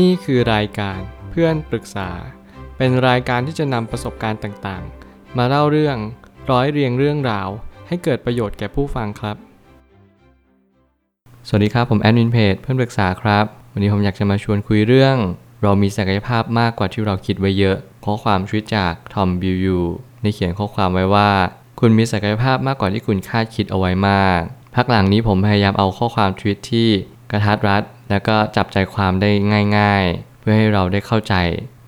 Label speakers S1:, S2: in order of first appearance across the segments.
S1: นี่คือรายการเพื่อนปรึกษา เป็นรายการที่จะนำประสบการณ์ต่างๆ มาเล่าเรื่องร้อยเรียงเรื่องราว ให้เกิดประโยชน์แก่ผู้ฟังครับ สวัสดีครับผมแอดมินเพจเพื่อนปรึกษาครับ วันนี้ผมอยากจะมาชวนคุยเรื่อง เรามีศักยภาพมากกว่าที่เราคิดไว้เยอะ ข้อความชีวิตจากทอมบิวยูได้เขียนข้อความไว้ว่า คุณมีศักยภาพมากกว่าที่คุณคาดคิดเอาไว้มาก พักหลังนี้ผมพยายามเอาข้อความทวิตที่กระทัดรัด แล้วก็จับใจความได้ง่าย ๆ เพื่อให้เราได้เข้าใจ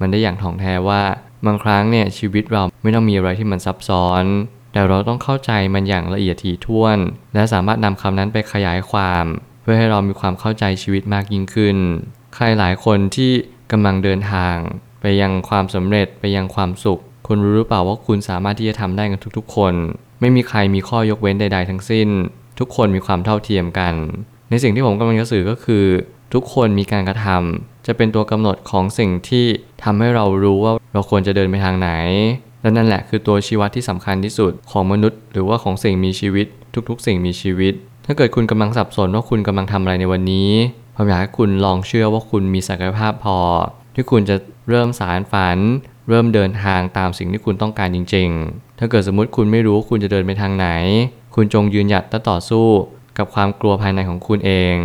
S1: มันได้อย่างถ่องแท้ว่า บางครั้งเนี่ยชีวิตเราไม่ต้องมีอะไรที่มันซับซ้อน แต่เราต้องเข้าใจมันอย่างละเอียดถี่ถ้วน และสามารถนำคำนั้นไปขยายความ เพื่อให้เรามีความเข้าใจชีวิตมากยิ่งขึ้น ใครหลายคนที่กำลังเดินทาง ไปยังความสำเร็จไปยังความสุข คุณรู้หรือเปล่าว่าคุณสามารถที่จะทำได้กันทุก ๆ คน ไม่มีใครมีข้อยกเว้นใด ๆ ทั้งสิ้น ทุกคนมีความเท่าเทียมกันในสิ่งที่ผมกำลังจะสื่อก็คือ ทุกคนมีการกระทำจะเป็นตัวกำหนดของสิ่งที่ทำให้เรารู้ว่าเราควรจะเดินไปทางไหน และนั่นแหละคือตัวชี้วัดที่สำคัญที่สุดของมนุษย์ หรือว่าของสิ่งมีชีวิต ทุกๆ สิ่งมีชีวิต ถ้าเกิดคุณกำลังสับสนว่าคุณกำลังทำอะไรในวันนี้ผมอยากให้คุณลองเชื่อว่าคุณมีศักยภาพพอ ที่คุณจะเริ่มสารฝัน เริ่มเดินทางตามสิ่งที่คุณต้องการจริง ๆ ถ้าเกิดสมมติคุณไม่รู้คุณจะเดินไปทางไหน คุณจงยืนหยัดและต่อสู้กับความกลัวภายในของคุณเอง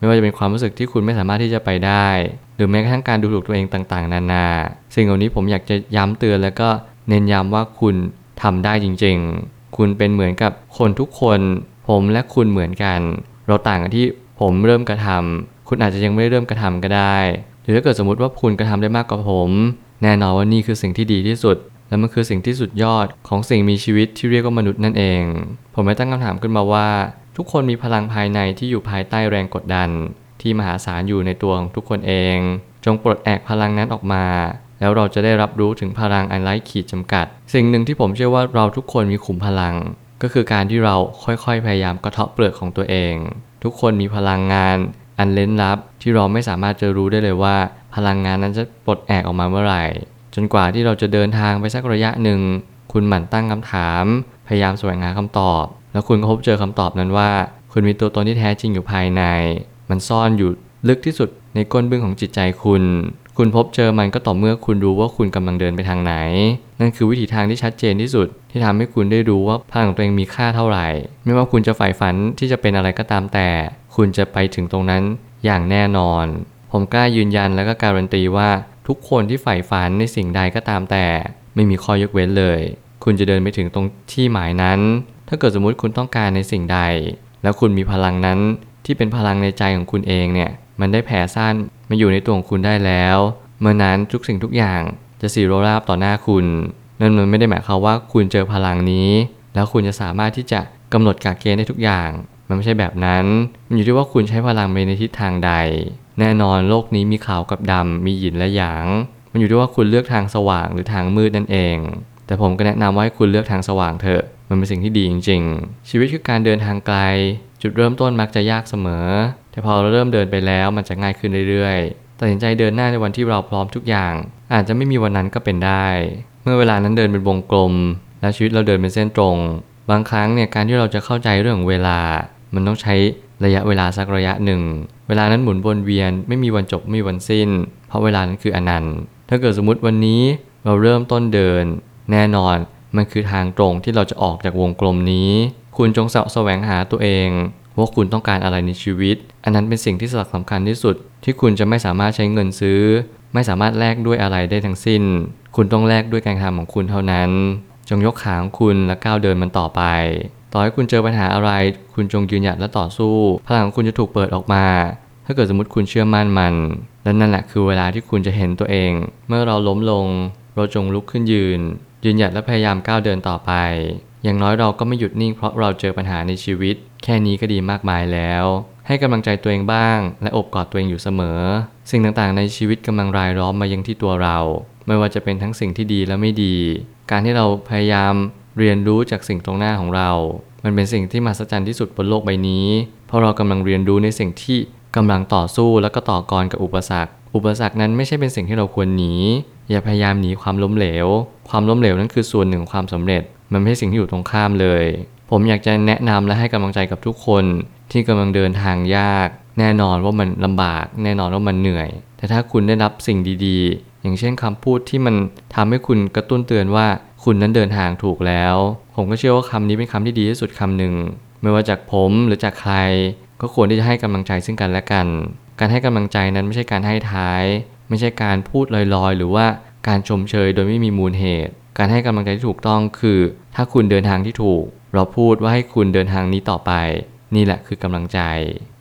S1: ไม่ว่าจะเป็นความรู้สึกที่คุณไม่สามารถที่จะไปได้ หรือแม้กระทั่งการดูถูกตัวเองต่างๆ นานา สิ่งเหล่านี้ผมอยากจะย้ำเตือนแล้วก็เน้นย้ำว่าคุณทำได้จริง ๆ คุณเป็นเหมือนกับคนทุกคน ผมและคุณเหมือนกัน เราต่างกันที่ผมเริ่มกระทำคุณอาจจะยังไม่เริ่มกระทำก็ได้ หรือถ้าเกิดสมมติว่าคุณกระทำได้มากกว่าผม แน่นอนว่านี่คือสิ่งที่ดีที่สุด และมันคือสิ่งที่สุดยอดของสิ่งมีชีวิตที่เรียกว่ามนุษย์นั่นเอง ผมไม่ตั้งคำถามขึ้นมาว่า ทุกคนมีพลังภายในที่อยู่ภายใต้แรงกดดัน ที่มหาศาลอยู่ในตัวของทุกคนเอง จงปลดแอกพลังนั้นออกมา แล้วเราจะได้รับรู้ถึงพลังอันไร้ขีดจำกัด สิ่งหนึ่งที่ผมเชื่อว่าเราทุกคนมีขุมพลัง ก็คือการที่เราค่อยๆ พยายามกระเทาะเปลือกของตัวเอง ทุกคนมีพลังงานอันเล้นลับ ที่เราไม่สามารถจะรู้ได้เลยว่า พลังงานนั้นจะปลดแอกออกมาเมื่อไหร่ จนกว่าที่เราจะเดินทางไปสักระยะหนึ่ง คุณหมั่นตั้งคำถาม พยายามแสวงหาคำตอบ แล้วคุณก็พบเจอคำตอบนั้นว่า คุณมีตัวตนที่แท้จริงอยู่ภายใน มันซ่อนอยู่ลึกที่สุดในก้นบึ้งของจิตใจคุณ คุณพบเจอมันก็ต่อเมื่อคุณรู้ว่าคุณกำลังเดินไปทางไหน นั่นคือวิถีทางที่ชัดเจนที่สุด ที่ทำให้คุณได้รู้ว่าพลังของตัวเองมีค่าเท่าไหร่ ไม่ว่าคุณจะใฝ่ฝันที่จะเป็นอะไรก็ตามแต่ คุณจะไปถึงตรงนั้นอย่างแน่นอน ผมกล้ายืนยันและก็การันตีว่าทุกคนที่ใฝ่ฝันในสิ่งใดก็ตามแต่ ไม่มีข้อยกเว้นเลย คุณจะเดินไปถึงตรงที่หมายนั้น ถ้าเกิดสมมุติคุณต้องการในสิ่งใด แล้วคุณมีพลังนั้นที่เป็นพลังในใจของคุณเองเนี่ย มันได้แผ่ซ่านมาอยู่ในตัวของคุณได้แล้ว เมื่อนั้นทุกสิ่งทุกอย่างจะสีโรราบต่อหน้าคุณ นั่นมันไม่ได้หมายความว่าคุณเจอพลังนี้ แล้วคุณจะสามารถที่จะกำหนดกาเกณฑ์ได้ทุกอย่าง มันไม่ใช่แบบนั้น มันอยู่ที่ว่าคุณใช้พลังไปในทิศทางใด แน่นอนโลกนี้มีขาวกับดำมีหยินและหยาง มันอยู่ที่ว่าคุณเลือกทางสว่างหรือทางมืดนั่นเอง แต่ผมก็แนะนำว่าให้คุณเลือกทางสว่างเถอะ มันเป็นสิ่งที่ดีจริง ๆ ชีวิตคือการเดินทางไกล จุดเริ่มต้นมักจะยากเสมอ แต่พอเราเริ่มเดินไปแล้วมันจะง่ายขึ้นเรื่อยๆ ตัดสินใจเดินหน้าในวันที่เราพร้อมทุกอย่าง อาจจะไม่มีวันนั้นก็เป็นได้ เมื่อเวลานั้นเดินเป็นวงกลม และชีวิตเราเดินเป็นเส้นตรง บางครั้งเนี่ยการที่เราจะเข้าใจเรื่องเวลา มันต้องใช้ระยะเวลาสักระยะหนึ่ง เวลานั้นหมุนวนเวียนไม่มีวันจบไม่มีวันสิ้น เพราะเวลานั้นคืออนันต์ ถ้าเกิดสมมติวันนี้เราเริ่มต้นเดิน แน่นอนมันคือทางตรงที่เราจะออกจากวงกลมนี้ คุณจงสะแสวงหาตัวเองว่าคุณต้องการอะไรในชีวิต อันนั้นเป็นสิ่งที่สำคัญที่สุด ที่คุณจะไม่สามารถใช้เงินซื้อ ไม่สามารถแลกด้วยอะไรได้ทั้งสิ้น คุณต้องแลกด้วยการทำของคุณเท่านั้น จงยกขาของคุณและก้าวเดินมันต่อไป ต่อให้คุณเจอปัญหาอะไร คุณจงยืนหยัดและต่อสู้ พลังของคุณจะถูกเปิดออกมา ถ้าเกิดสมมติคุณเชื่อมั่นมัน และนั่นแหละคือเวลาที่คุณจะเห็นตัวเอง เมื่อเราล้มลง เราจงลุกขึ้นยืน ยืนหยัดและพยายามก้าวเดินต่อไป อย่างน้อยเราก็ไม่หยุดนิ่งเพราะเราเจอปัญหาในชีวิต แค่นี้ก็ดีมากมายแล้ว ให้กำลังใจตัวเองบ้าง และอบกอดตัวเองอยู่เสมอ สิ่งต่างๆ ในชีวิตกำลังรายล้อมมายังที่ตัวเรา ไม่ว่าจะเป็นทั้งสิ่งที่ดีและไม่ดี การที่เราพยายามเรียนรู้จากสิ่งตรงหน้าของเรา มันเป็นสิ่งที่มหัศจรรย์ที่สุดบนโลกใบนี้ เพราะเรากำลังเรียนรู้ในสิ่งที่กำลังต่อสู้และก็ต่อกรกับอุปสรรค อุปสรรคนั้นไม่ใช่เป็นสิ่งที่เราควรหนี อย่าพยายามหนีความล้มเหลว ความล้มเหลวนั้นคือส่วนหนึ่งของความสำเร็จ มันไม่ใช่สิ่งที่อยู่ตรงข้ามเลย ผมอยากจะแนะนำและให้กำลังใจกับทุกคนที่กำลังเดินทางยาก แน่นอนว่ามันลำบาก แน่นอนว่ามันเหนื่อย แต่ถ้าคุณได้รับสิ่งดีๆ อย่างเช่นคำพูดที่มันทำให้คุณกระตุ้นเตือนว่าคุณนั้นเดินทางถูกแล้ว ผมก็เชื่อว่าคำนี้เป็นคำที่ดีที่สุดคำหนึ่งไม่ว่าจากผมหรือจากใคร ก็ควรที่จะให้กำลังใจซึ่งกันและกัน การให้กำลังใจนั้นไม่ใช่การให้ท้าย ไม่ใช่การพูดลอยๆ หรือว่า การชมเชยโดยไม่มีมูลเหตุ การให้กำลังใจที่ถูกต้องคือ ถ้าคุณเดินทางที่ถูก เราพูดว่าให้คุณเดินทางนี้ต่อไป นี่แหละคือกำลังใจ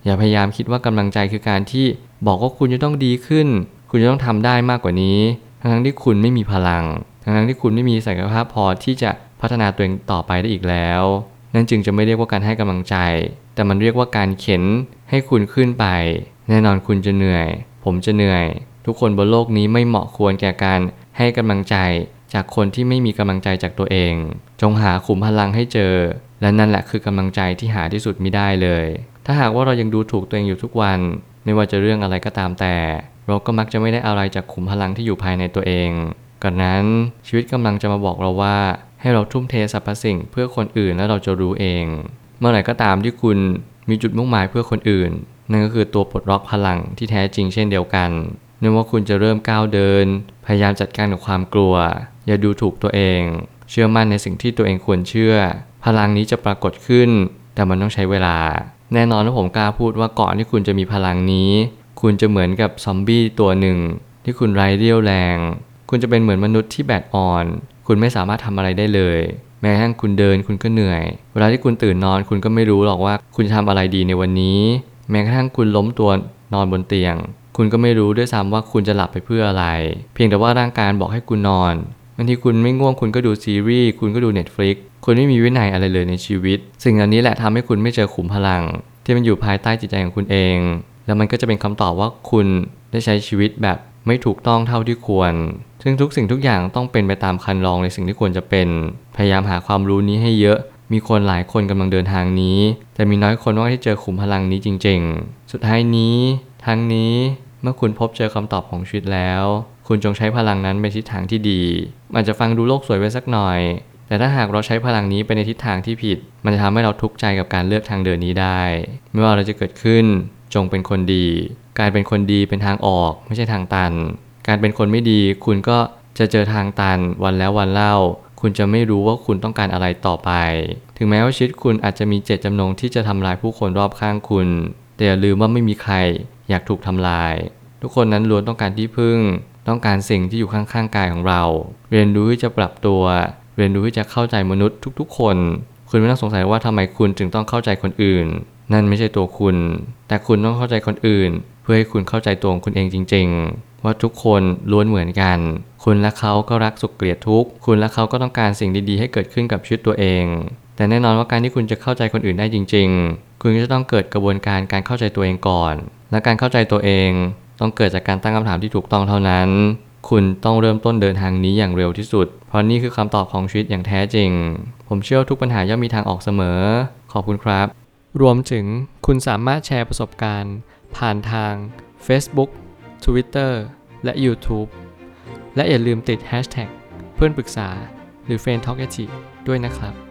S1: อย่าพยายามคิดว่ากำลังใจคือการที่บอกว่าคุณจะต้องดีขึ้น คุณจะต้องทำได้มากกว่านี้ ทั้งที่คุณไม่มีพลัง ทั้งที่คุณไม่มีศักยภาพพอที่จะพัฒนาตัวเองต่อไปได้อีกแล้ว นั่นจึงจะไม่เรียกว่าการให้กำลังใจ แต่มันเรียกว่าการเข็นให้คุณขึ้นไป แน่นอนคุณจะเหนื่อย ผมจะเหนื่อย ทุกคนบนโลกนี้ไม่เหมาะควรแก่การให้กำลังใจจากคนที่ไม่มีกำลังใจจากตัวเอง จงหาขุมพลังให้เจอ และนั่นแหละคือกำลังใจที่หาที่สุดไม่ได้เลย ถ้าหากว่าเรายังดูถูกตัวเองอยู่ทุกวัน ไม่ว่าจะเรื่องอะไรก็ตามแต่ เราก็มักจะไม่ได้อะไรจากขุมพลังที่อยู่ภายในตัวเองก่อนนั้นชีวิตกำลังจะมาบอกเราว่า ให้เราทุ่มเทสรรพสิ่งเพื่อคนอื่นแล้วเราจะรู้เอง เมื่อไหร่ก็ตามที่คุณมีจุดมุ่งหมายเพื่อคนอื่น นั่นก็คือตัวปลดล็อกพลังที่แท้จริงเช่นเดียวกัน ไม่ว่าคุณจะเริ่มก้าวเดิน พยายามจัดการกับความกลัว อย่าดูถูกตัวเอง เชื่อมั่นในสิ่งที่ตัวเองควรเชื่อ พลังนี้จะปรากฏขึ้น แต่มันต้องใช้เวลา แน่นอนว่าผมกล้าพูดว่าก่อนที่คุณจะมีพลังนี้ คุณจะเหมือนกับซอมบี้ตัวหนึ่ง ที่คุณไร้เรี่ยวแรง คุณจะเป็นเหมือนมนุษย์ที่แบตอ่อน คุณไม่สามารถทำอะไรได้เลย แม้กระทั่งคุณเดินคุณก็เหนื่อย เวลาที่คุณตื่นนอนคุณก็ไม่รู้หรอกว่า คุณจะทำอะไรดีในวันนี้ แม้กระทั่งคุณล้มตัวนอนบนเตียง คุณก็ไม่รู้ด้วยซ้ำว่าคุณจะหลับไปเพื่ออะไร เพียงแต่ว่าร่างกายบอกให้คุณนอนบางทีคุณไม่ง่วงคุณก็ดูซีรีส์คุณก็ดู Netflix คุณไม่มีวินัยอะไรเลยในชีวิต สิ่งเหล่านี้แหละทำให้คุณไม่เจอขุมพลัง ที่มันอยู่ภายใต้จิตใจของคุณเอง แล้วมันก็จะเป็นคำตอบว่าคุณได้ใช้ชีวิตแบบไม่ถูกต้องเท่าที่ควร ซึ่งทุกสิ่งทุกอย่างต้องเป็นไปตามคันลองในสิ่งที่ควรจะเป็น พยายามหาความรู้นี้ให้เยอะ มีคนหลายคนกำลังเดินทางนี้ แต่มีน้อยคนว่าที่เจอขุมพลังนี้จริง ๆ สุดท้ายนี้ ทั้งนี้ เมื่อคุณพบเจอคำตอบของชีวิตแล้ว คุณจงใช้พลังนั้นไปทิศทางที่ดีมันจะฟังดูโลกสวยไปสักหน่อย แต่ถ้าหากเราใช้พลังนี้ไปในทิศทางที่ผิด มันจะทำให้เราทุกข์ใจกับการเลือกทางเดินนี้ได้ ไม่ว่าเราจะเกิดขึ้น จงเป็นคนดี การเป็นคนดีเป็นทางออกไม่ใช่ทางตัน การเป็นคนไม่ดีคุณก็จะเจอทางตันวันแล้ววันเล่า คุณจะไม่รู้ว่าคุณต้องการอะไรต่อไป ถึงแม้ว่าชีวิตคุณอาจจะมีเจตจำนงที่จะทำลายผู้คนรอบข้างคุณ แต่อย่าลืมว่าไม่มีใครอยากถูกทำลาย ทุกคนนั้นล้วนต้องการที่พึ่ง ต้องการสิ่งที่อยู่ข้างๆกายของเรา เรียนรู้ที่จะปรับตัว เรียนรู้ที่จะเข้าใจมนุษย์ทุก ๆ คน คุณไม่ต้องสงสัยว่าทำไมคุณจึงต้องเข้าใจคนอื่น นั่นไม่ใช่ตัวคุณ แต่คุณต้องเข้าใจคนอื่น เพื่อให้คุณเข้าใจตัวคุณเองจริง ๆ ว่าทุกคนล้วนเหมือนกัน คุณและเขาก็รักสุขเกลียดทุกข์ คุณและเขาก็ต้องการสิ่งดีๆ ให้เกิดขึ้นกับชีวิตตัวเอง แต่แน่นอนว่าการที่คุณจะเข้าใจคนอื่นได้จริง ๆ คุณก็จะต้องเกิดกระบวนการการเข้าใจตัวเองก่อน และการเข้าใจตัวเองต้องเกิดจากการตั้งคำถามที่ถูกต้องเท่านั้น คุณต้องเริ่มต้นเดินทางนี้อย่างเร็วที่สุด เพราะนี่คือคำตอบของชีวิตอย่างแท้จริง ผมเชื่อทุกปัญหาย่อมมีทางออกเสมอ ขอบคุณครับ รวมถึงคุณสามารถแชร์ประสบการณ์ ผ่านทาง Facebook Twitter และ YouTube และอย่าลืมติด Hashtag เพื่อนปรึกษาหรือ f r ร e n d t a l k ด้วยนะครับ